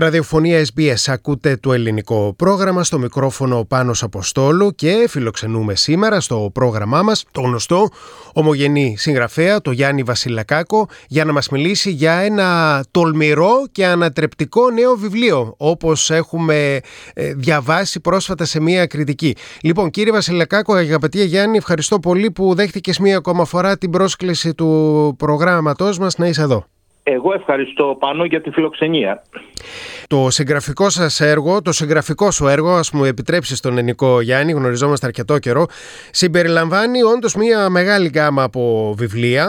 Ραδιοφωνία SBS ακούτε το ελληνικό πρόγραμμα στο μικρόφωνο Πάνος Αποστόλου και φιλοξενούμε σήμερα στο πρόγραμμά μας το γνωστό ομογενή συγγραφέα, το Γιάννη Βασιλακάκο για να μας μιλήσει για ένα τολμηρό και ανατρεπτικό νέο βιβλίο όπως έχουμε ε, διαβάσει πρόσφατα σε μία κριτική. Λοιπόν κύριε Βασιλακάκο, αγαπητή Γιάννη, ευχαριστώ πολύ που δέχτηκες μία ακόμα φορά την πρόσκληση του προγράμματός μας να είσαι εδώ. Εγώ ευχαριστώ πάνω για τη φιλοξενία. Το συγγραφικό σας έργο, το συγγραφικό σου έργο, ας μου επιτρέψεις στον Ενικό Γιάννη, γνωριζόμαστε αρκετό καιρό, συμπεριλαμβάνει όντως μια μεγάλη γκάμα από βιβλία,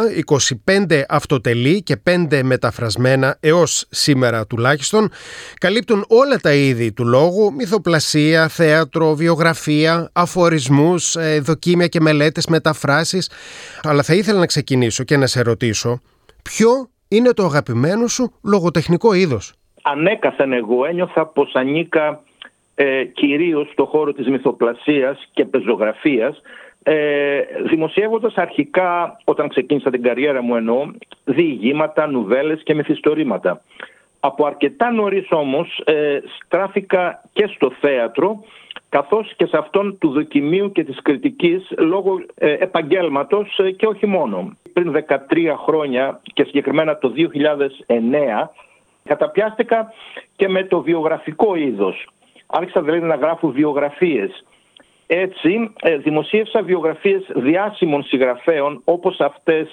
25 αυτοτελή και 5 μεταφρασμένα έως σήμερα τουλάχιστον. Καλύπτουν όλα τα είδη του λόγου, μυθοπλασία, θέατρο, βιογραφία, αφορισμούς, ε, δοκίμια και μελέτες, μεταφράσεις. Αλλά θα ήθελα να ξεκινήσω και να σε ρωτήσω, ποιο είναι το αγαπημένο σου λογοτεχνικό είδος. Ανέκαθεν εγώ ένιωθα πως ανήκα ε, κυρίως στο χώρο της μυθοπλασίας και πεζογραφίας ε, δημοσιεύοντας αρχικά όταν ξεκίνησα την καριέρα μου εννοώ διηγήματα, νουβέλες και μυθιστορήματα. Από αρκετά νωρίς όμως ε, στράφηκα και στο θέατρο καθώς και σε αυτόν του δοκιμίου και της κριτικής λόγω ε, επαγγέλματος ε, και όχι μόνο. Πριν 13 χρόνια και συγκεκριμένα το 2009 καταπιάστηκα και με το βιογραφικό είδος. Άρχισα δηλαδή να γράφω βιογραφίες. Έτσι ε, δημοσίευσα βιογραφίες διάσημων συγγραφέων όπως αυτές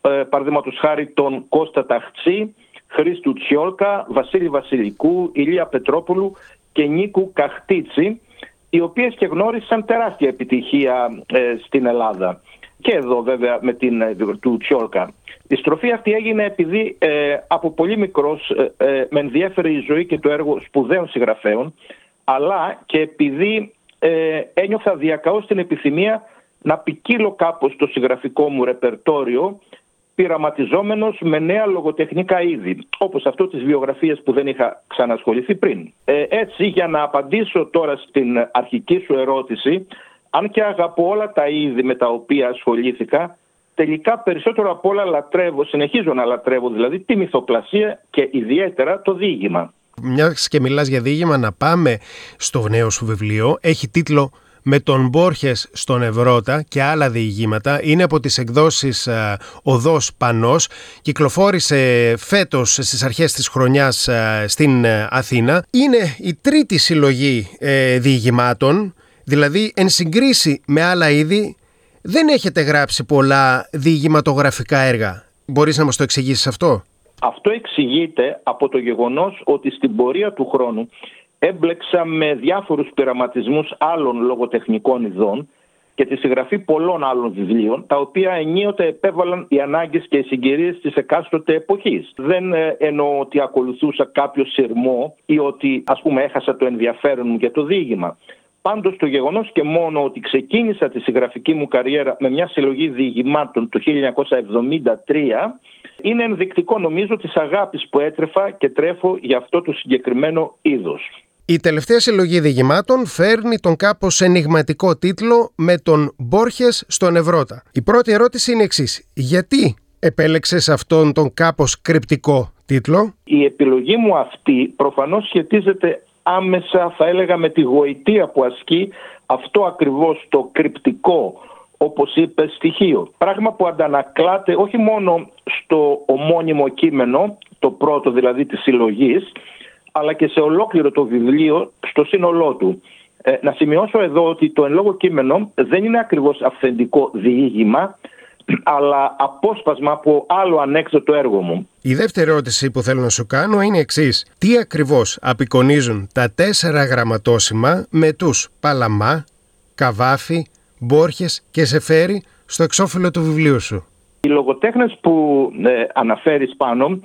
ε, παραδείγματος χάρη τον Κώστα Ταχτσή, Χρήστου Τσιόλκα, Βασίλη Βασιλικού, Ηλία Πετρόπουλου και Νίκου Καχτίτσι οι οποίες και γνώρισαν τεράστια επιτυχία ε, στην Ελλάδα. Και εδώ βέβαια με την ε, του Τσιόρκα. Η στροφή αυτή έγινε επειδή ε, από πολύ μικρός με ενδιέφερε η ζωή και το έργο σπουδαίων συγγραφέων αλλά και επειδή ένιωθα διακαώς την επιθυμία να ποικίλω κάπως το συγγραφικό μου ρεπερτόριο πειραματιζόμενος με νέα λογοτεχνικά είδη, όπως αυτό της βιογραφίας που δεν είχα ξανασχοληθεί πριν. Ε, έτσι, για να απαντήσω τώρα στην αρχική σου ερώτηση, αν και αγαπώ όλα τα είδη με τα οποία ασχολήθηκα, τελικά περισσότερο από όλα λατρεύω, συνεχίζω να λατρεύω δηλαδή τη μυθοπλασία και ιδιαίτερα το διήγημα. Μιας και μιλάς για διήγημα, να πάμε στο νέο σου βιβλίο. Έχει τίτλο με τον Μπόρχες στον Ευρώτα και άλλα διηγήματα. Είναι από τις εκδόσεις ε, Οδός Πανός. Κυκλοφόρησε φέτος στις αρχές της χρονιάς ε, στην ε, Αθήνα. Είναι η τρίτη συλλογή διηγημάτων, δηλαδή εν συγκρίση με άλλα είδη δεν έχετε γράψει πολλά διηγηματογραφικά έργα. Μπορείς να μας το εξηγήσεις αυτό; Αυτό εξηγείται από το γεγονός ότι στην πορεία του χρόνου έμπλεξα με διάφορους πειραματισμούς άλλων λογοτεχνικών ειδών και τη συγγραφή πολλών άλλων βιβλίων, τα οποία ενίοτε επέβαλαν οι ανάγκες και οι συγκυρίες της εκάστοτε εποχής. Δεν ε, εννοώ ότι ακολουθούσα κάποιο σειρμό ή ότι ας πούμε έχασα το ενδιαφέρον μου για το διήγημα. Πάντως το γεγονός και μόνο ότι ξεκίνησα τη συγγραφική μου καριέρα με μια συλλογή διηγημάτων το 1973 είναι ενδεικτικό νομίζω της αγάπης που έτρεφα και τρέφω για αυτό το συγκεκριμένο είδος. Η τελευταία συλλογή διηγημάτων φέρνει τον κάπως ενηγματικό τίτλο «Με τον Μπόρχες στον Ευρώτα». Η πρώτη ερώτηση είναι εξής. Γιατί επέλεξες αυτόν τον κάπως κρυπτικό τίτλο; Η επιλογή μου αυτή προφανώς σχετίζεται άμεσα θα έλεγα με τη γοητεία που ασκεί αυτό ακριβώς το κρυπτικό όπως είπε στοιχείο. Πράγμα που αντανακλάται όχι μόνο στο ομώνυμο κείμενο, το πρώτο δηλαδή της συλλογής, αλλά και σε ολόκληρο το βιβλίο στο σύνολό του. Ε, να σημειώσω εδώ ότι το εν λόγω κείμενο δεν είναι ακριβώς αυθεντικό διήγημα, αλλά απόσπασμα από άλλο ανέκδοτο έργο μου. Η δεύτερη ερώτηση που θέλω να σου κάνω είναι εξής. Τι ακριβώς απεικονίζουν τα τέσσερα γραμματόσημα με τους Παλαμά, Καβάφη, Μπόρχες και Σεφέρι στο εξώφυλλο του βιβλίου σου; Οι λογοτέχνες που ε, αναφέρεις πάνω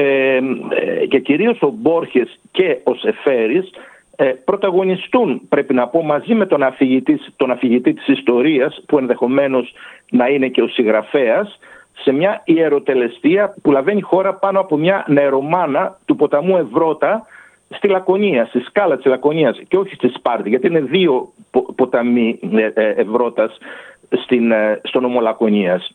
ε, ε, και κυρίως ο Μπόρχες και ο Σεφέρης ε, πρωταγωνιστούν πρέπει να πω μαζί με τον αφηγητής, τον αφηγητή της ιστορίας που ενδεχομένως να είναι και ο συγγραφέας σε μια ιεροτελεστία που λαβαίνει χώρα πάνω από μια νερομάνα του ποταμού Ευρώτα στη Λακωνία, στη σκάλα της Λακωνίας και όχι στη Σπάρτη, γιατί είναι δύο ποταμοί ε, ευρώτας στην, στον νομό Λακωνίας.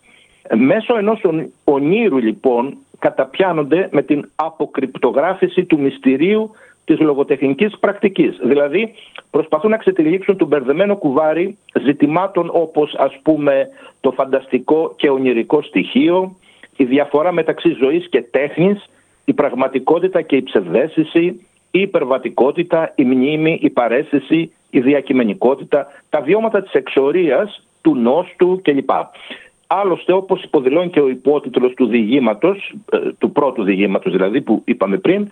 Μέσω ενός ονείρου λοιπόν καταπιάνονται με την αποκρυπτογράφηση του μυστηρίου της λογοτεχνικής πρακτικής. Δηλαδή προσπαθούν να ξετυλίξουν τον μπερδεμένο κουβάρι ζητημάτων όπως ας πούμε το φανταστικό και ονειρικό στοιχείο, η διαφορά μεταξύ ζωής και τέχνης, η πραγματικότητα και η ψευδέστηση, η υπερβατικότητα, η μνήμη, η παρέστηση, η διακειμενικότητα, τα βιώματα της εξορίας, του νόστου κλπ. Άλλωστε, όπως υποδηλώνει και ο υπότιτλος του διηγήματος, ε, του πρώτου διηγήματος δηλαδή που είπαμε πριν,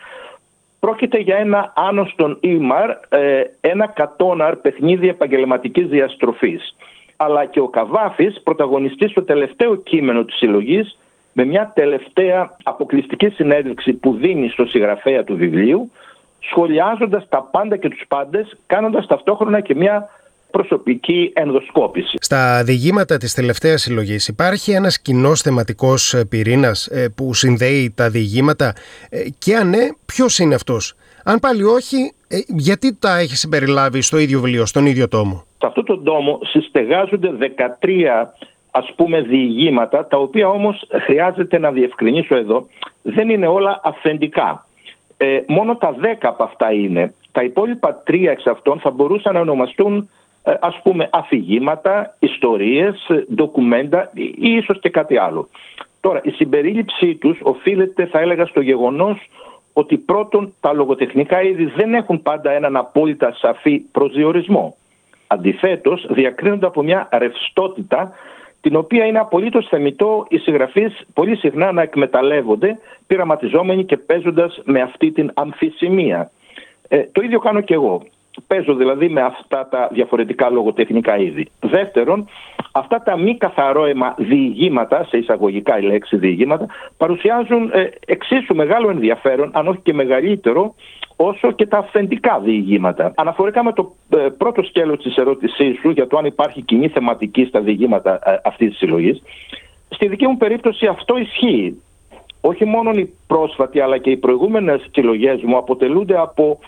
πρόκειται για ένα άνοστον ήμαρ, ε, ένα κατόναρ παιχνίδι επαγγελματικής διαστροφής. Αλλά και ο Καβάφης, πρωταγωνιστής στο τελευταίο κείμενο της συλλογής, με μια τελευταία αποκλειστική συνέντευξη που δίνει στο συγγραφέα του βιβλίου, σχολιάζοντας τα πάντα και τους πάντες, κάνοντας ταυτόχρονα και μια προσωπική ενδοσκόπηση. Στα διηγήματα της τελευταίας συλλογής υπάρχει ένας κοινός θεματικός ε, πυρήνας ε, που συνδέει τα διηγήματα ε, και αν ναι, ποιος είναι αυτός; Αν πάλι όχι, γιατί τα έχει συμπεριλάβει στο ίδιο βιβλίο, στον ίδιο τόμο; Σε αυτό τον τόμο συστεγάζονται 13 ας πούμε διηγήματα, τα οποία όμως χρειάζεται να διευκρινίσω εδώ, δεν είναι όλα αυθεντικά. Ε, μόνο τα 10 από αυτά είναι. Τα υπόλοιπα τρία εξ αυτών θα μπορούσαν να ονομαστούν ε, ας πούμε αφηγήματα, ιστορίες, ε, ντοκουμέντα ή ίσως και κάτι άλλο. Τώρα η συμπερίληψή τους οφείλεται θα έλεγα στο γεγονός ότι πρώτον τα λογοτεχνικά είδη δεν έχουν πάντα έναν απόλυτα σαφή προσδιορισμό. Αντιθέτως διακρίνονται από μια ρευστότητα την οποία είναι απολύτως θεμητό οι συγγραφείς πολύ συχνά να εκμεταλλεύονται πειραματιζόμενοι και παίζοντας με αυτή την αμφισημία. Ε, το ίδιο κάνω και εγώ. Παίζω δηλαδή με αυτά τα διαφορετικά λογοτεχνικά είδη. Δεύτερον, αυτά τα μη καθαρόαιμα διηγήματα, σε εισαγωγικά η λέξη διηγήματα, παρουσιάζουν ε, εξίσου μεγάλο ενδιαφέρον, αν όχι και μεγαλύτερο, όσο και τα αυθεντικά διηγήματα. Αναφορικά με το ε, πρώτο σκέλος της ερώτησής σου για το αν υπάρχει κοινή θεματική στα διηγήματα ε, αυτής της συλλογής, στη δική μου περίπτωση αυτό ισχύει. Όχι μόνο οι πρόσφατοι αλλά και οι προηγούμενες συλλογές μου αποτελούνται από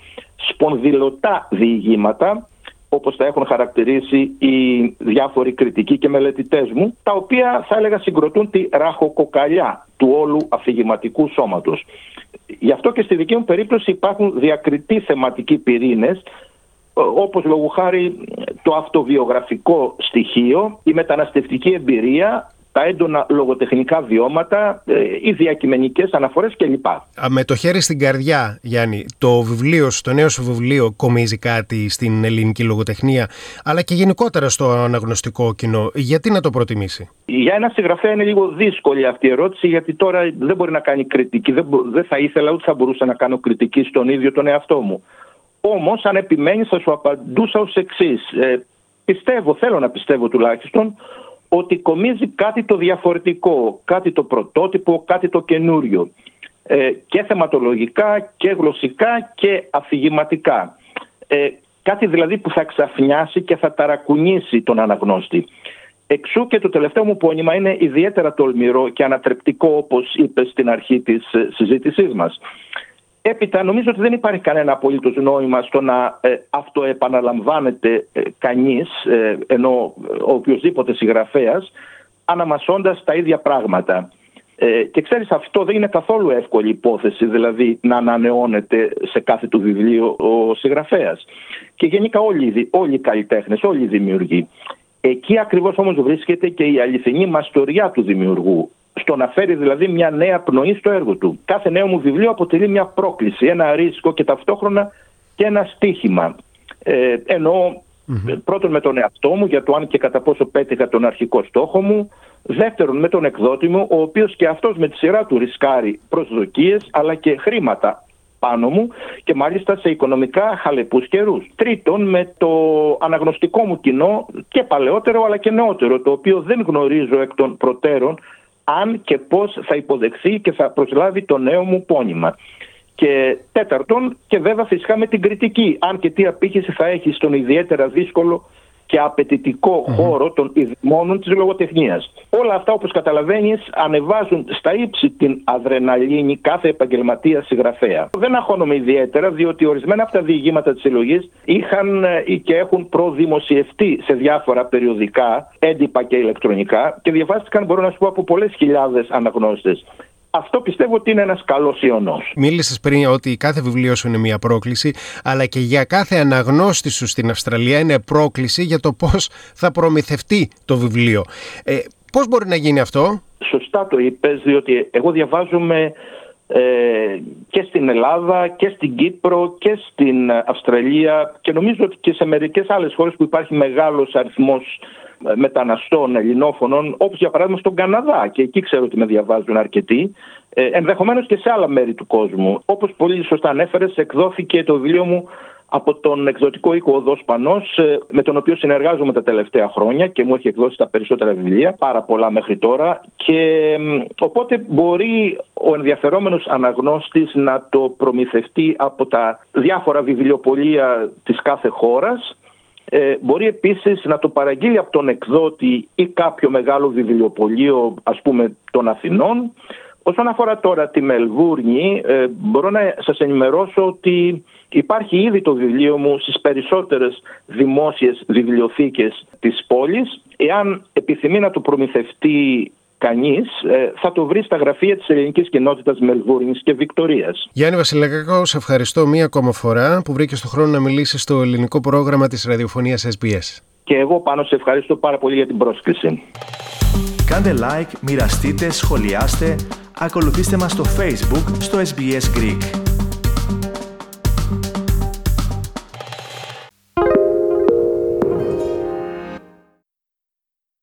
σπονδυλωτά διηγήματα όπως τα έχουν χαρακτηρίσει οι διάφοροι κριτικοί και μελετητές μου, τα οποία θα έλεγα συγκροτούν τη ραχοκοκαλιά του όλου αφηγηματικού σώματος. Γι' αυτό και στη δική μου περίπτωση υπάρχουν διακριτοί θεματικοί πυρήνες, όπως λόγου χάρη το αυτοβιογραφικό στοιχείο, η μεταναστευτική εμπειρία, τα έντονα λογοτεχνικά βιώματα, ε, οι διακειμενικές αναφορές κλπ. Με το χέρι στην καρδιά, Γιάννη, το βιβλίο το νέο σου βιβλίο κομίζει κάτι στην ελληνική λογοτεχνία, αλλά και γενικότερα στο αναγνωστικό κοινό. Γιατί να το προτιμήσει; Για ένα συγγραφέα είναι λίγο δύσκολη αυτή η ερώτηση, γιατί τώρα δεν μπορεί να κάνει κριτική. Δεν, δεν θα ήθελα ούτε θα μπορούσα να κάνω κριτική στον ίδιο τον εαυτό μου. Όμως, αν επιμένεις, θα σου απαντούσα ως εξής. Ε, πιστεύω, θέλω να πιστεύω τουλάχιστον, ότι κομίζει κάτι το διαφορετικό, κάτι το πρωτότυπο, κάτι το καινούριο. Ε, και θεματολογικά και γλωσσικά και αφηγηματικά. Ε, κάτι δηλαδή που θα ξαφνιάσει και θα ταρακουνήσει τον αναγνώστη. Εξού και το τελευταίο μου πόνημα είναι ιδιαίτερα τολμηρό και ανατρεπτικό όπως είπες στην αρχή της ε, συζήτησής μας. Έπειτα νομίζω ότι δεν υπάρχει κανένα απολύτως νόημα στο να ε, αυτοεπαναλαμβάνεται ε, κανείς, ε, ενώ ο οποιοδήποτε συγγραφέας, αναμασώντας τα ίδια πράγματα. Ε, και ξέρεις αυτό δεν είναι καθόλου εύκολη υπόθεση, δηλαδή να ανανεώνεται σε κάθε του βιβλίο ο συγγραφέας. Και γενικά όλοι, όλοι οι καλλιτέχνες, όλοι οι δημιουργοί. Εκεί ακριβώς όμως βρίσκεται και η αληθινή μαστοριά του δημιουργού στο να φέρει δηλαδή μια νέα πνοή στο έργο του. Κάθε νέο μου βιβλίο αποτελεί μια πρόκληση, ένα ρίσκο και ταυτόχρονα και ένα στίχημα. Ε, εννοώ πρώτον με τον εαυτό μου για το αν και κατά πόσο πέτυχα τον αρχικό στόχο μου. Δεύτερον με τον εκδότη μου, ο οποίος και αυτός με τη σειρά του ρισκάρει προσδοκίες αλλά και χρήματα πάνω μου και μάλιστα σε οικονομικά χαλεπούς καιρούς. Τρίτον, με το αναγνωστικό μου κοινό και παλαιότερο αλλά και νεότερο, το οποίο δεν γνωρίζω εκ των προτέρων αν και πώς θα υποδεχθεί και θα προσλάβει το νέο μου πόνημα. Και τέταρτον, και βέβαια φυσικά με την κριτική, αν και τι απήχηση θα έχει στον ιδιαίτερα δύσκολο και απαιτητικό χώρο των ιδρυμόνων της λογοτεχνίας. Όλα αυτά όπως καταλαβαίνεις ανεβάζουν στα ύψη την αδρεναλίνη κάθε επαγγελματία συγγραφέα. Δεν αγχώνομαι ιδιαίτερα διότι ορισμένα από τα διηγήματα της συλλογής είχαν ε, ή και έχουν προδημοσιευτεί σε διάφορα περιοδικά, έντυπα και ηλεκτρονικά και διαβάστηκαν μπορώ να σου πω από πολλές χιλιάδες αναγνώστες. Αυτό πιστεύω ότι είναι ένας καλός ιονό. Μίλησες πριν ότι κάθε βιβλίο σου είναι μια πρόκληση, αλλά και για κάθε αναγνώστη σου στην Αυστραλία είναι πρόκληση για το πώς θα προμηθευτεί το βιβλίο. Ε, πώς μπορεί να γίνει αυτό, Σωστά το είπες, διότι εγώ διαβάζομαι ε, και στην Ελλάδα και στην Κύπρο και στην Αυστραλία και νομίζω ότι και σε μερικές άλλες χώρες που υπάρχει μεγάλος αριθμός μεταναστών ελληνόφωνων, όπως για παράδειγμα στον Καναδά. Και εκεί ξέρω ότι με διαβάζουν αρκετοί, ε, ενδεχομένως και σε άλλα μέρη του κόσμου. Όπως πολύ σωστά ανέφερες, εκδόθηκε το βιβλίο μου από τον εκδοτικό οίκο Οδός Πανός, ε, με τον οποίο συνεργάζομαι τα τελευταία χρόνια και μου έχει εκδώσει τα περισσότερα βιβλία, πάρα πολλά μέχρι τώρα. Και οπότε μπορεί ο ενδιαφερόμενος αναγνώστης να το προμηθευτεί από τα διάφορα βιβλιοπολία της κάθε χώρας ε, μπορεί επίσης να το παραγγείλει από τον εκδότη ή κάποιο μεγάλο βιβλιοπωλείο ας πούμε των Αθηνών. Όσον αφορά τώρα τη Μελβούρνη, ε, μπορώ να σας ενημερώσω ότι υπάρχει ήδη το βιβλίο μου στις περισσότερες δημόσιες βιβλιοθήκες της πόλης. Εάν επιθυμεί να το προμηθευτεί κανείς ε, θα το βρει στα γραφεία της ελληνικής κοινότητας Μελβούρνης και Βικτωρίας. Γιάννη Βασιλακάκο, σε ευχαριστώ μία ακόμα φορά που βρήκες το χρόνο να μιλήσεις στο ελληνικό πρόγραμμα της ραδιοφωνίας SBS. Και εγώ πάνω σε ευχαριστώ πάρα πολύ για την πρόσκληση. Κάντε like, μοιραστείτε, σχολιάστε, ακολουθήστε μας στο Facebook στο SBS Greek.